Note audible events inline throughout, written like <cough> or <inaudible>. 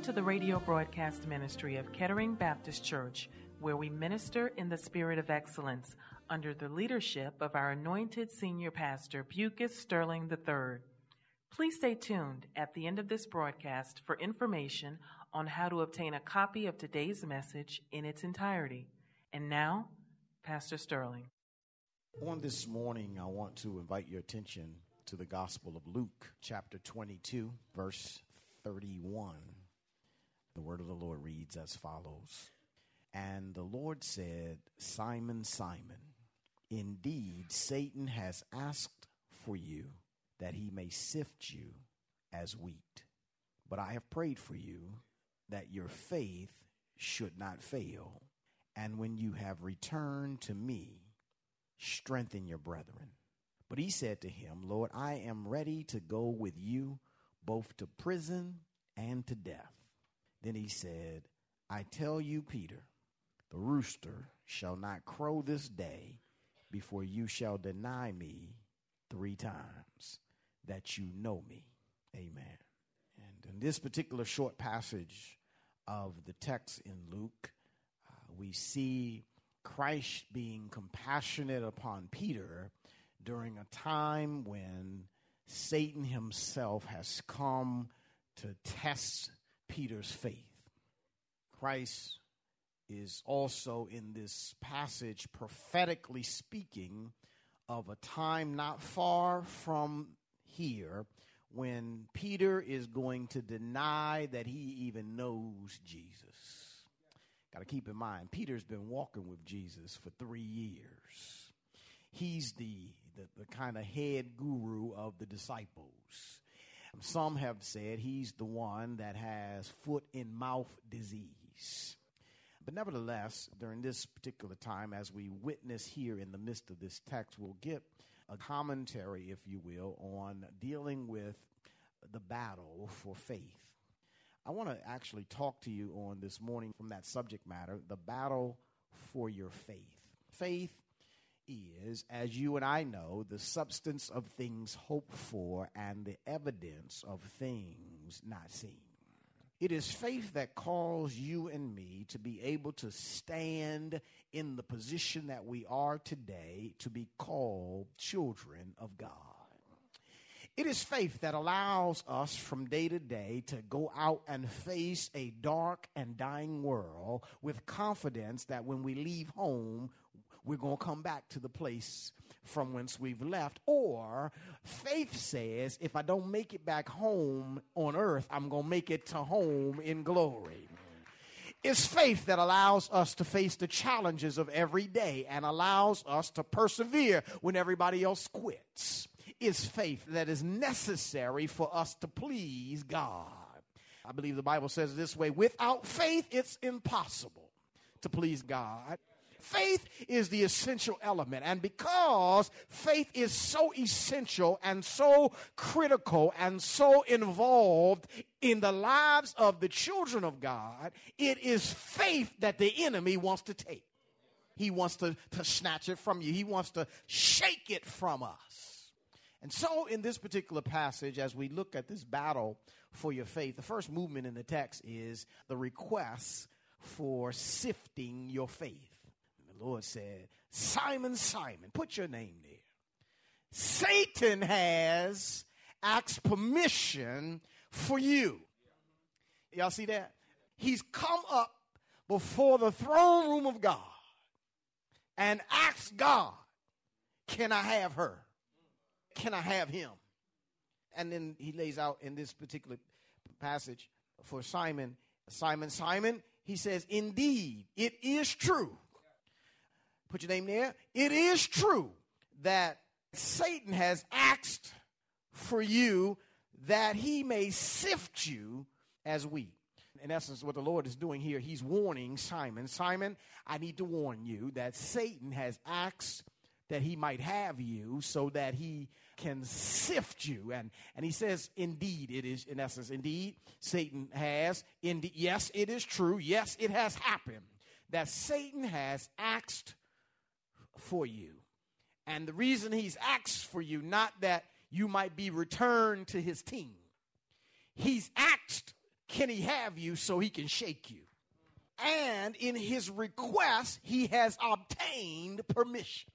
Welcome to the radio broadcast ministry of Kettering Baptist Church, where we minister in the spirit of excellence under the leadership of our anointed senior pastor, Bucus Sterling III. Please stay tuned at the end of this broadcast for information on how to obtain a copy of today's message in its entirety. And now, Pastor Sterling. On this morning, I want to invite your attention to the Gospel of Luke, chapter 22, verse 31. The word of the Lord reads as follows And the Lord said, Simon, Simon, indeed Satan has asked for you that he may sift you as wheat. But I have prayed for you that your faith should not fail. And when you have returned to me, strengthen your brethren. But he said to him, Lord, I am ready to go with you both to prison and to death. Then he said, I tell you, Peter, the rooster shall not crow this day before you shall deny me three times that you know me. Amen. And in this particular short passage of the text in Luke, uh, we see Christ being compassionate upon Peter during a time when Satan himself has come to test Peter's faith. Christ is also in this passage prophetically speaking of a time not far from here when Peter is going to deny that he even knows Jesus. Got to keep in mind, Peter's been walking with Jesus for three years. He's the, the, the kind of head guru of the disciples. Some have said he's the one that has foot and mouth disease. But nevertheless, during this particular time, as we witness here in the midst of this text, we'll get a commentary, if you will, on dealing with the battle for faith. I want to actually talk to you on this morning from that subject matter the battle for your faith. Faith is, as you and I know, the substance of things hoped for and the evidence of things not seen. It is faith that calls you and me to be able to stand in the position that we are today to be called children of God. It is faith that allows us from day to day to go out and face a dark and dying world with confidence that when we leave home, we're going to come back to the place from whence we've left. Or faith says, if I don't make it back home on earth, I'm going to make it to home in glory. It's faith that allows us to face the challenges of every day and allows us to persevere when everybody else quits. It's faith that is necessary for us to please God. I believe the Bible says this way without faith, it's impossible to please God faith is the essential element. And because faith is so essential and so critical and so involved in the lives of the children of God, it is faith that the enemy wants to take. He wants to, to snatch it from you, he wants to shake it from us. And so, in this particular passage, as we look at this battle for your faith, the first movement in the text is the request for sifting your faith. Lord said, Simon, Simon, put your name there. Satan has asked permission for you. Y'all see that? He's come up before the throne room of God and asked God, Can I have her? Can I have him? And then he lays out in this particular passage for Simon, Simon, Simon, he says, Indeed, it is true Put your name there. It is true that Satan has asked for you that he may sift you as wheat. In essence, what the Lord is doing here, he's warning Simon Simon, I need to warn you that Satan has asked that he might have you so that he can sift you. And, and he says, indeed, it is, in essence, indeed, Satan has, indeed, yes, it is true. Yes, it has happened that Satan has asked for you. And the reason he's asked for you, not that you might be returned to his team, he's asked can he have you so he can shake you? And in his request, he has obtained permission.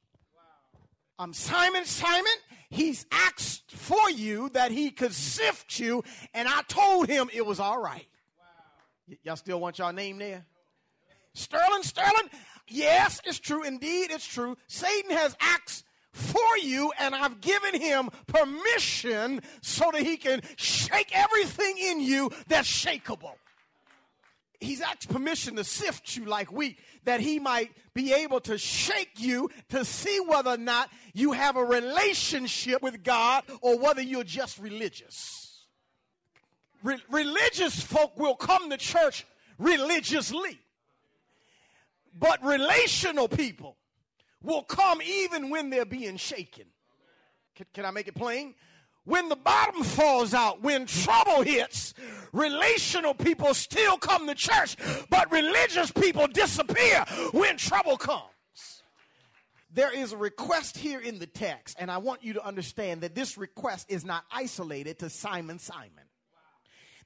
I'm Simon, Simon, he's asked for you that he could sift you, and I told him it was all right. Y- y'all still want y'all name there? Sterling, Sterling, yes, it's true. Indeed, it's true. Satan has asked for you, and I've given him permission so that he can shake everything in you that's shakable he's asked permission to sift you like wheat, that he might be able to shake you to see whether or not you have a relationship with God or whether you're just religious. Re- religious folk will come to church religiously, but relational people will come even when they're being shaken. Can, can I make it plain? when the bottom falls out, when trouble hits, relational people still come to church, but religious people disappear when trouble comes. There is a request here in the text, and I want you to understand that this request is not isolated to Simon Simon.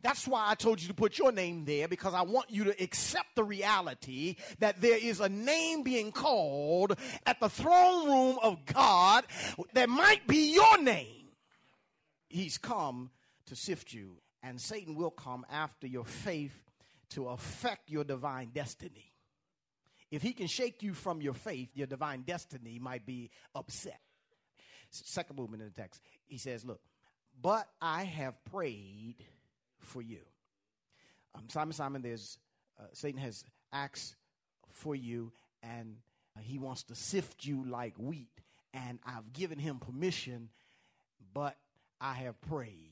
That's why I told you to put your name there because I want you to accept the reality that there is a name being called at the throne room of God that might be your name he's come to sift you, and Satan will come after your faith to affect your divine destiny. If he can shake you from your faith, your divine destiny might be upset. Second movement in the text, he says, Look, but I have prayed for you. Um, Simon, Simon, there's uh, Satan has asked for you, and uh, he wants to sift you like wheat. And I've given him permission, but I have prayed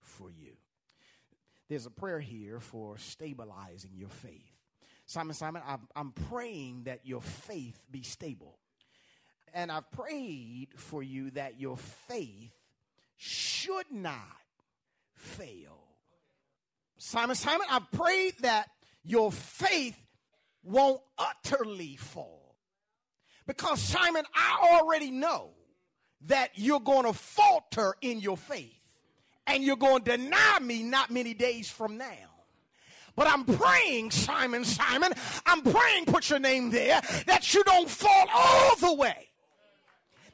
for you. There's a prayer here for stabilizing your faith. Simon, Simon, I'm, I'm praying that your faith be stable. And I've prayed for you that your faith should not fail. Simon, Simon, I've prayed that your faith won't utterly fall. Because, Simon, I already know that you're going to falter in your faith and you're going to deny me not many days from now. But I'm praying, Simon, Simon, I'm praying, put your name there, that you don't fall all the way.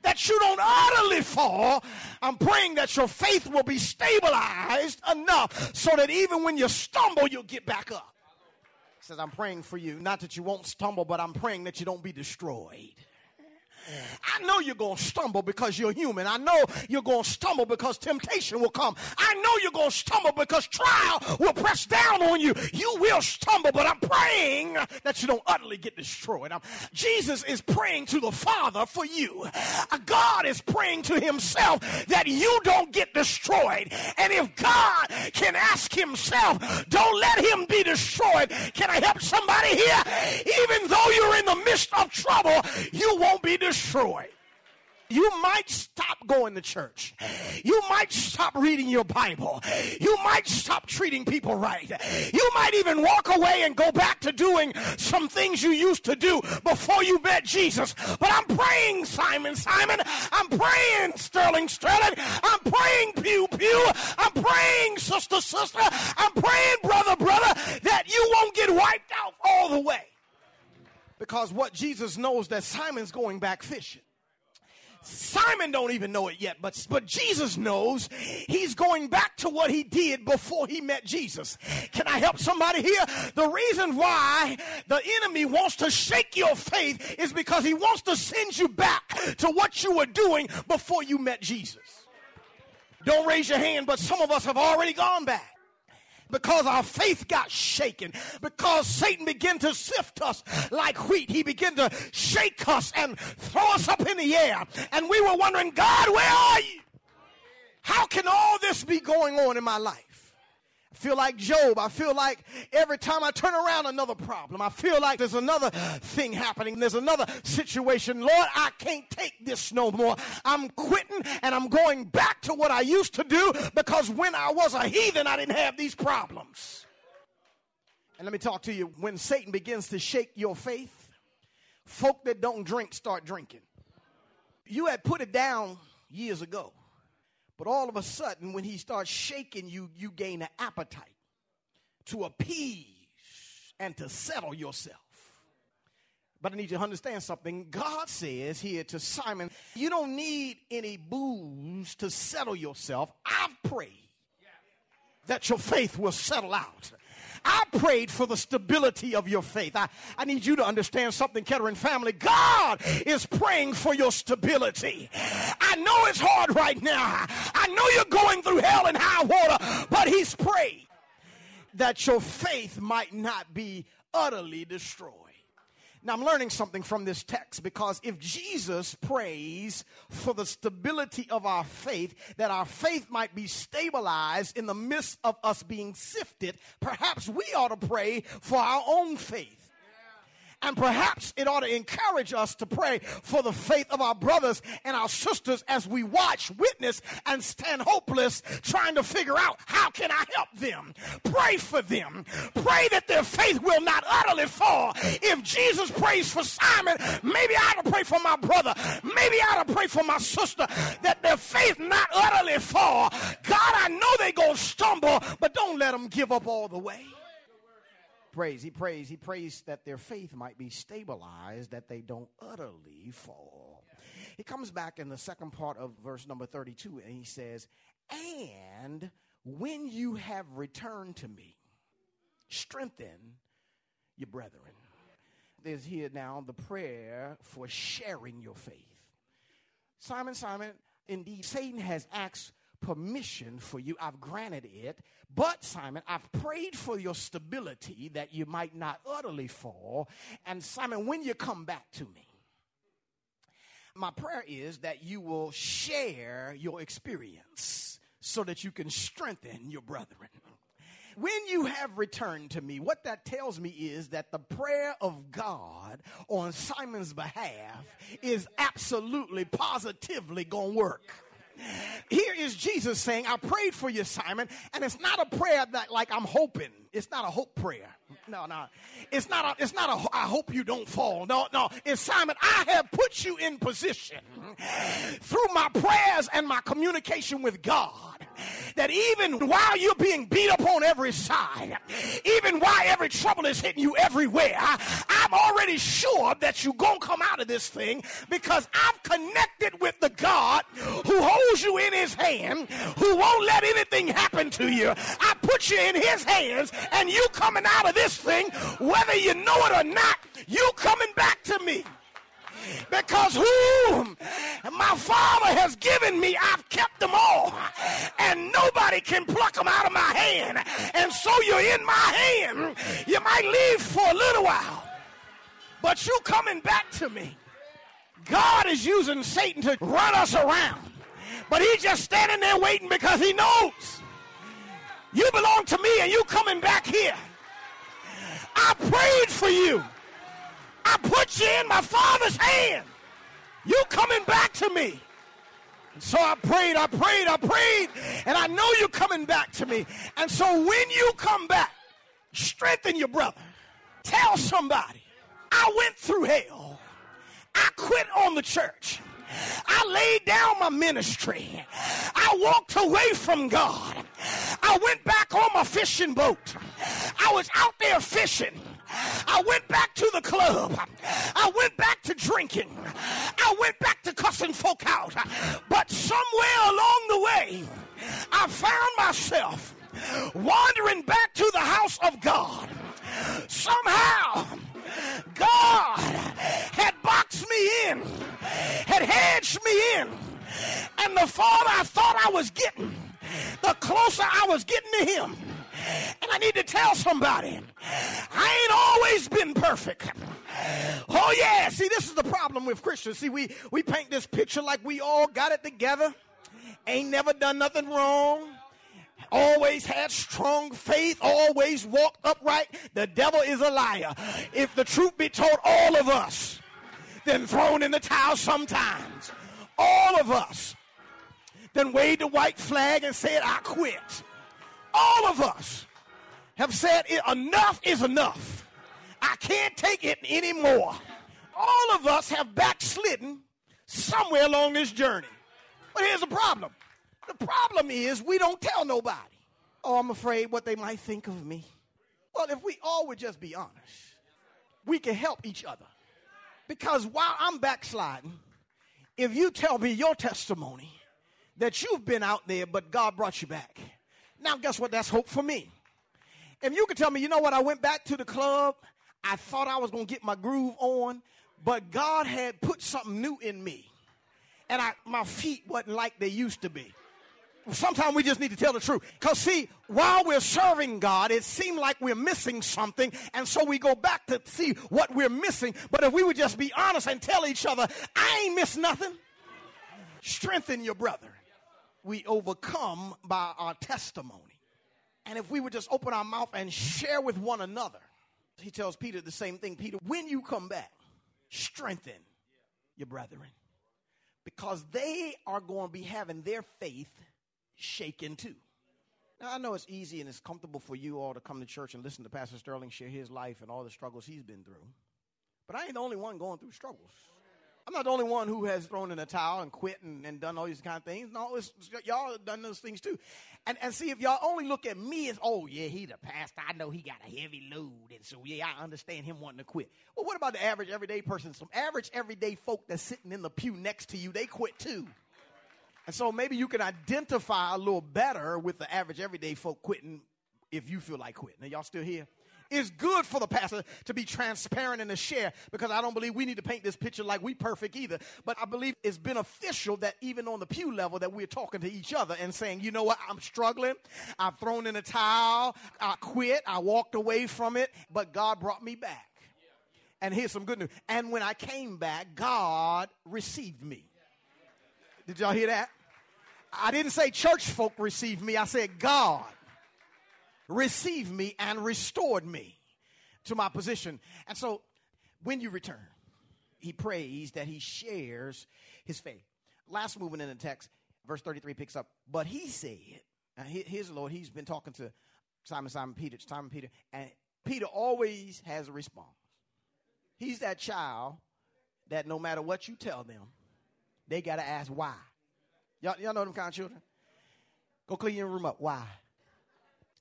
That you don't utterly fall. I'm praying that your faith will be stabilized enough so that even when you stumble, you'll get back up. He says, I'm praying for you, not that you won't stumble, but I'm praying that you don't be destroyed. I know you're going to stumble because you're human. I know you're going to stumble because temptation will come. I know you're going to stumble because trial will press down on you. You will stumble, but I'm praying that you don't utterly get destroyed. I'm, Jesus is praying to the Father for you. Uh, God is praying to himself that you don't get destroyed. And if God can ask himself, don't let him be destroyed. Can I help somebody here? Even though you're in the midst of trouble, you won't be destroyed destroyed. You might stop going to church. You might stop reading your Bible. You might stop treating people right. You might even walk away and go back to doing some things you used to do before you met Jesus. But I'm praying, Simon, Simon. I'm praying, Sterling, Sterling. I'm praying, Pew, Pew. I'm praying, Sister, Sister. I'm praying, Brother, Brother, that you won't get wiped out all the way. Because what Jesus knows that Simon's going back fishing. Simon don't even know it yet, but, but Jesus knows he's going back to what he did before he met Jesus. Can I help somebody here? The reason why the enemy wants to shake your faith is because he wants to send you back to what you were doing before you met Jesus. Don't raise your hand, but some of us have already gone back because our faith got shaken, because Satan began to sift us like wheat. He began to shake us and throw us up in the air. And we were wondering, God, where are you? How can all this be going on in my life? Feel like Job. I feel like every time I turn around, another problem. I feel like there's another thing happening. There's another situation. Lord, I can't take this no more. I'm quitting and I'm going back to what I used to do because when I was a heathen, I didn't have these problems. And let me talk to you when Satan begins to shake your faith, folk that don't drink start drinking. You had put it down years ago. But all of a sudden, when he starts shaking you, you gain an appetite. to appease and to settle yourself. But I need you to understand something. God says here to Simon, you don't need any booze to settle yourself. I've prayed that your faith will settle out. I prayed for the stability of your faith. I, I need you to understand something, Kettering family. God is praying for your stability. I know it's hard right now. I know you're going through hell and high water, but He's praying that your faith might not be utterly destroyed. Now, I'm learning something from this text because if Jesus prays for the stability of our faith, that our faith might be stabilized in the midst of us being sifted, perhaps we ought to pray for our own faith. And perhaps it ought to encourage us to pray for the faith of our brothers and our sisters as we watch, witness, and stand hopeless trying to figure out how can I help them. Pray for them. Pray that their faith will not utterly fall. If Jesus prays for Simon, maybe I ought to pray for my brother. Maybe I ought to pray for my sister that their faith not utterly fall. God, I know they go stumble, but don't let them give up all the way prays, he prays, he prays that their faith might be stabilized, that they don't utterly fall. He comes back in the second part of verse number 32 and he says, And when you have returned to me, strengthen your brethren. There's here now the prayer for sharing your faith. Simon, Simon, indeed, Satan has asked permission for you. I've granted it. But, Simon, I've prayed for your stability that you might not utterly fall. And, Simon, when you come back to me, my prayer is that you will share your experience so that you can strengthen your brethren. When you have returned to me, what that tells me is that the prayer of God on Simon's behalf is absolutely, positively going to work. Here is Jesus saying, I prayed for you, Simon, and it's not a prayer that like I'm hoping. It's not a hope prayer. No, no. It's not a, it's not a, I hope you don't fall. No, no. It's Simon, I have put you in position through my prayers and my communication with God that even while you're being beat up on every side, even while every trouble is hitting you everywhere, I'm already sure that you're going to come out of this thing because I've connected with the God who holds you in his hand, who won't let anything happen to you. I put you in his hands and you coming out of this thing, whether you know it or not, you coming back to me. Because whom my Father has given me, I've kept them all. And nobody can pluck them out of my hand. And so you're in my hand. You might leave for a little while, but you coming back to me. God is using Satan to run us around. But he's just standing there waiting because he knows you belong to me and you coming back here. I prayed for you. I put you in my father's hand. You coming back to me. And so I prayed, I prayed, I prayed, and I know you're coming back to me. And so when you come back, strengthen your brother. Tell somebody, I went through hell. I quit on the church. I laid down my ministry. I walked away from God. I went back on my fishing boat. I was out there fishing. I went back to the club. I went back to drinking. I went back to cussing folk out. But somewhere along the way, I found myself wandering back to the house of God. Somehow, God had boxed me in, had hedged me in. And the farther I thought I was getting, the closer I was getting to Him. And I need to tell somebody, I ain't always been perfect. Oh yeah, see this is the problem with Christians. See, we, we paint this picture like we all got it together, ain't never done nothing wrong, always had strong faith, always walked upright. The devil is a liar. If the truth be told, all of us, then thrown in the towel sometimes. All of us, then waved the white flag and said, I quit all of us have said enough is enough. I can't take it anymore. All of us have backslidden somewhere along this journey. But here's the problem the problem is we don't tell nobody. Oh, I'm afraid what they might think of me. Well, if we all would just be honest, we can help each other. Because while I'm backsliding, if you tell me your testimony that you've been out there, but God brought you back, now guess what? That's hope for me. If you could tell me, you know what, I went back to the club, I thought I was going to get my groove on, but God had put something new in me. And I, my feet wasn't like they used to be sometimes we just need to tell the truth. Because, see, while we're serving God, it seemed like we're missing something. And so we go back to see what we're missing. But if we would just be honest and tell each other, I ain't missed nothing, strengthen your brother. We overcome by our testimony. And if we would just open our mouth and share with one another, he tells Peter the same thing Peter, when you come back, strengthen your brethren because they are going to be having their faith shaken too. Now, I know it's easy and it's comfortable for you all to come to church and listen to Pastor Sterling share his life and all the struggles he's been through. But I ain't the only one going through struggles. I'm not the only one who has thrown in a towel and quit and, and done all these kind of things. No, y'all have done those things too. And, and see, if y'all only look at me as, oh, yeah, he the pastor. I know he got a heavy load. And so, yeah, I understand him wanting to quit. Well, what about the average everyday person? Some average everyday folk that's sitting in the pew next to you, they quit too. And so maybe you can identify a little better with the average everyday folk quitting if you feel like quitting. Are y'all still here? It's good for the pastor to be transparent and to share because I don't believe we need to paint this picture like we perfect either. But I believe it's beneficial that even on the pew level that we're talking to each other and saying, you know what, I'm struggling. I've thrown in a towel. I quit. I walked away from it, but God brought me back. And here's some good news. And when I came back, God received me. Did y'all hear that? I didn't say church folk received me. I said God received me and restored me to my position. And so when you return, he prays that he shares his faith. Last movement in the text, verse 33 picks up, but he said, here's the Lord, he's been talking to Simon, Simon Peter, Simon Peter, and Peter always has a response. He's that child that no matter what you tell them, they got to ask why. Y'all, y'all know them kind of children? Go clean your room up. Why?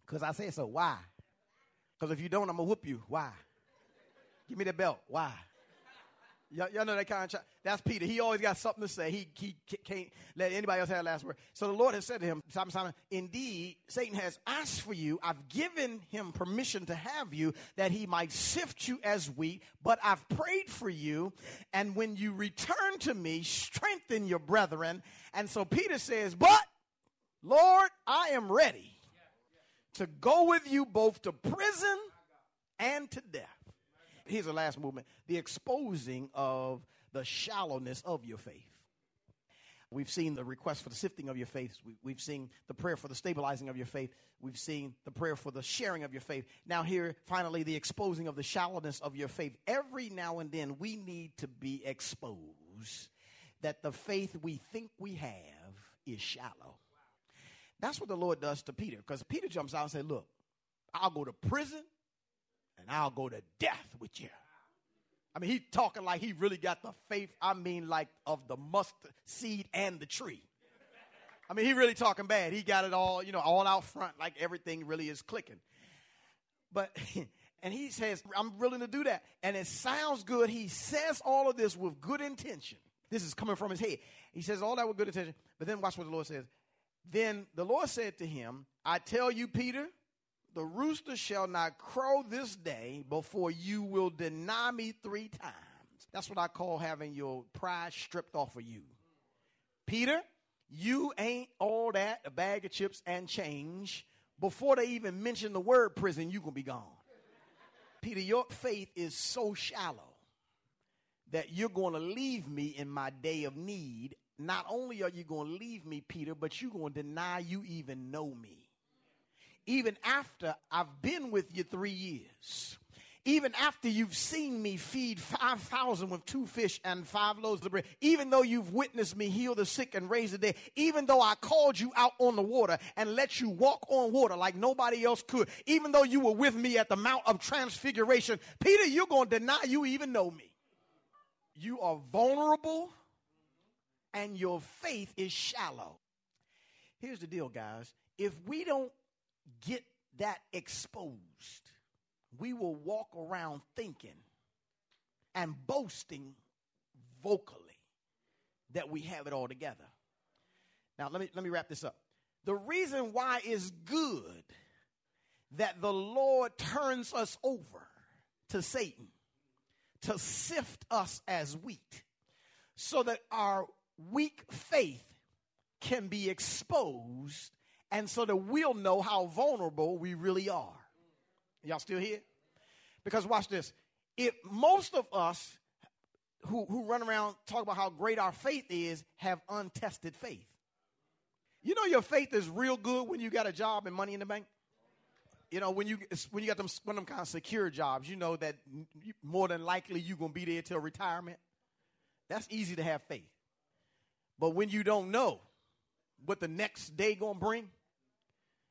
Because I said so. Why? Because if you don't, I'm going to whoop you. Why? Give me the belt. Why? Y'all, y'all know that kind of child. That's Peter. He always got something to say. He, he can't let anybody else have the last word. So the Lord has said to him, Simon, Simon, indeed, Satan has asked for you. I've given him permission to have you that he might sift you as wheat, but I've prayed for you. And when you return to me, strengthen your brethren. And so Peter says, But, Lord, I am ready to go with you both to prison and to death. Here's the last movement the exposing of the shallowness of your faith. We've seen the request for the sifting of your faith. We've seen the prayer for the stabilizing of your faith. We've seen the prayer for the sharing of your faith. Now, here, finally, the exposing of the shallowness of your faith. Every now and then, we need to be exposed that the faith we think we have is shallow. That's what the Lord does to Peter. Because Peter jumps out and says, Look, I'll go to prison and I'll go to death with you. I mean, he's talking like he really got the faith, I mean, like of the mustard seed and the tree. I mean, he really talking bad. He got it all, you know, all out front, like everything really is clicking. But, <laughs> and he says, I'm willing to do that. And it sounds good. He says all of this with good intention. This is coming from his head. He says all that with good intention. But then watch what the Lord says. Then the Lord said to him, I tell you, Peter, the rooster shall not crow this day before you will deny me three times. That's what I call having your pride stripped off of you. Peter, you ain't all that, a bag of chips and change. Before they even mention the word prison, you gonna be gone. Peter, your faith is so shallow that you're gonna leave me in my day of need. Not only are you gonna leave me, Peter, but you're gonna deny you even know me. Even after I've been with you three years, even after you've seen me feed 5,000 with two fish and five loaves of bread, even though you've witnessed me heal the sick and raise the dead, even though I called you out on the water and let you walk on water like nobody else could, even though you were with me at the Mount of Transfiguration, Peter, you're going to deny you even know me. You are vulnerable and your faith is shallow. Here's the deal, guys. If we don't get that exposed, we will walk around thinking and boasting vocally that we have it all together. Now, let me, let me wrap this up. The reason why it's good that the Lord turns us over to Satan to sift us as wheat so that our weak faith can be exposed and so that we'll know how vulnerable we really are. Y'all still here? Because watch this. If most of us who, who run around talk about how great our faith is have untested faith. You know your faith is real good when you got a job and money in the bank. You know when you when you got them one of them kind of secure jobs, you know that more than likely you're gonna be there till retirement. That's easy to have faith. But when you don't know what the next day gonna bring,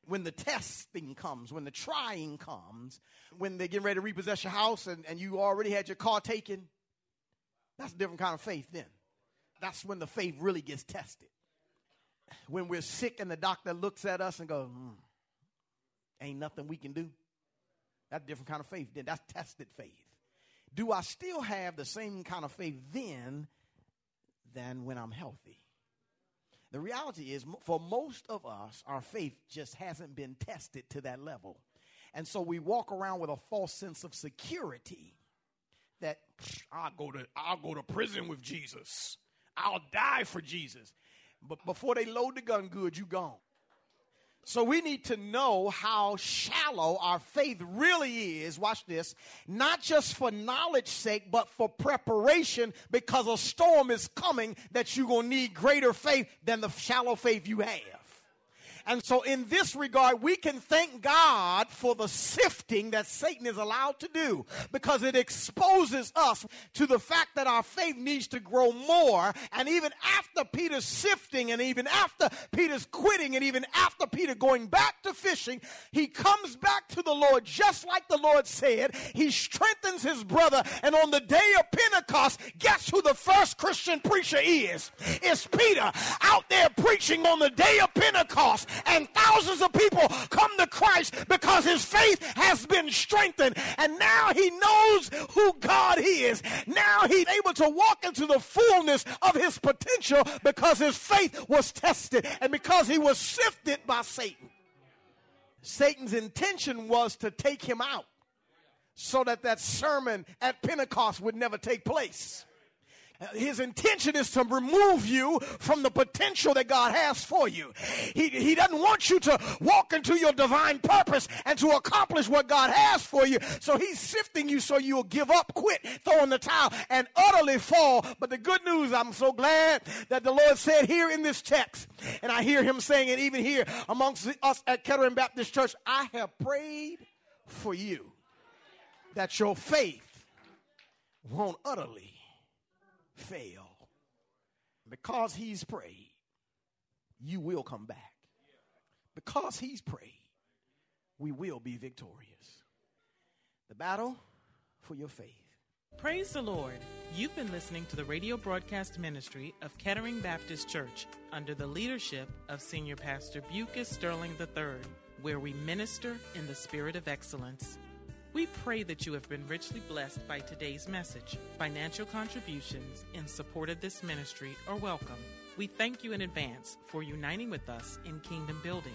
when the testing comes, when the trying comes, when they're getting ready to repossess your house and, and you already had your car taken, that's a different kind of faith then. That's when the faith really gets tested. When we're sick and the doctor looks at us and goes, mm, ain't nothing we can do. That's a different kind of faith then. That's tested faith. Do I still have the same kind of faith then than when I'm healthy? The reality is, for most of us, our faith just hasn't been tested to that level. And so we walk around with a false sense of security that I'll go to I'll go to prison with Jesus. I'll die for Jesus. But before they load the gun good, you gone. So we need to know how shallow our faith really is. Watch this. Not just for knowledge sake, but for preparation because a storm is coming that you're going to need greater faith than the shallow faith you have. And so, in this regard, we can thank God for the sifting that Satan is allowed to do because it exposes us to the fact that our faith needs to grow more. And even after Peter's sifting, and even after Peter's quitting, and even after Peter going back to fishing, he comes back to the Lord just like the Lord said. He strengthens his brother. And on the day of Pentecost, guess who the first Christian preacher is? It's Peter out there preaching on the day of Pentecost and thousands of people come to Christ because his faith has been strengthened. And now he knows who God is. Now he's able to walk into the fullness of his potential because his faith was tested and because he was sifted by Satan. Satan's intention was to take him out so that that sermon at Pentecost would never take place. His intention is to remove you from the potential that God has for you. He, he doesn't want you to walk into your divine purpose and to accomplish what God has for you. So he's sifting you so you'll give up, quit, throw in the towel, and utterly fall. But the good news, I'm so glad that the Lord said here in this text, and I hear him saying it even here amongst us at Kettering Baptist Church, I have prayed for you that your faith won't utterly fail. Because he's prayed, you will come back. Because he's prayed, we will be victorious. The battle for your faith. Praise the Lord. You've been listening to the radio broadcast ministry of Kettering Baptist Church under the leadership of Senior Pastor Bucus Sterling III, where we minister in the spirit of excellence. We pray that you have been richly blessed by today's message. Financial contributions in support of this ministry are welcome. We thank you in advance for uniting with us in kingdom building.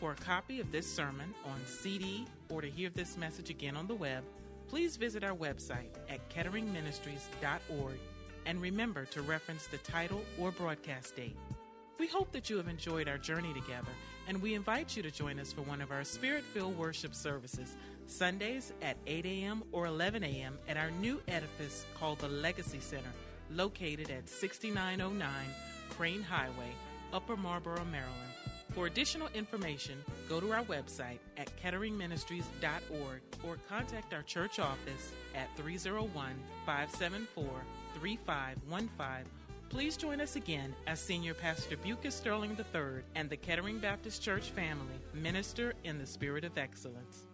For a copy of this sermon on CD or to hear this message again on the web, please visit our website at ketteringministries.org and remember to reference the title or broadcast date. We hope that you have enjoyed our journey together, and we invite you to join us for one of our spirit filled worship services Sundays at 8 a.m. or 11 a.m. at our new edifice called the Legacy Center, located at 6909 Crain Highway, Upper Marlboro, Maryland. For additional information, go to our website at ketteringministries.org or contact our church office at 301 574 3515. Please join us again as Senior Pastor Bucus Sterling III and the Kettering Baptist Church family minister in the spirit of excellence.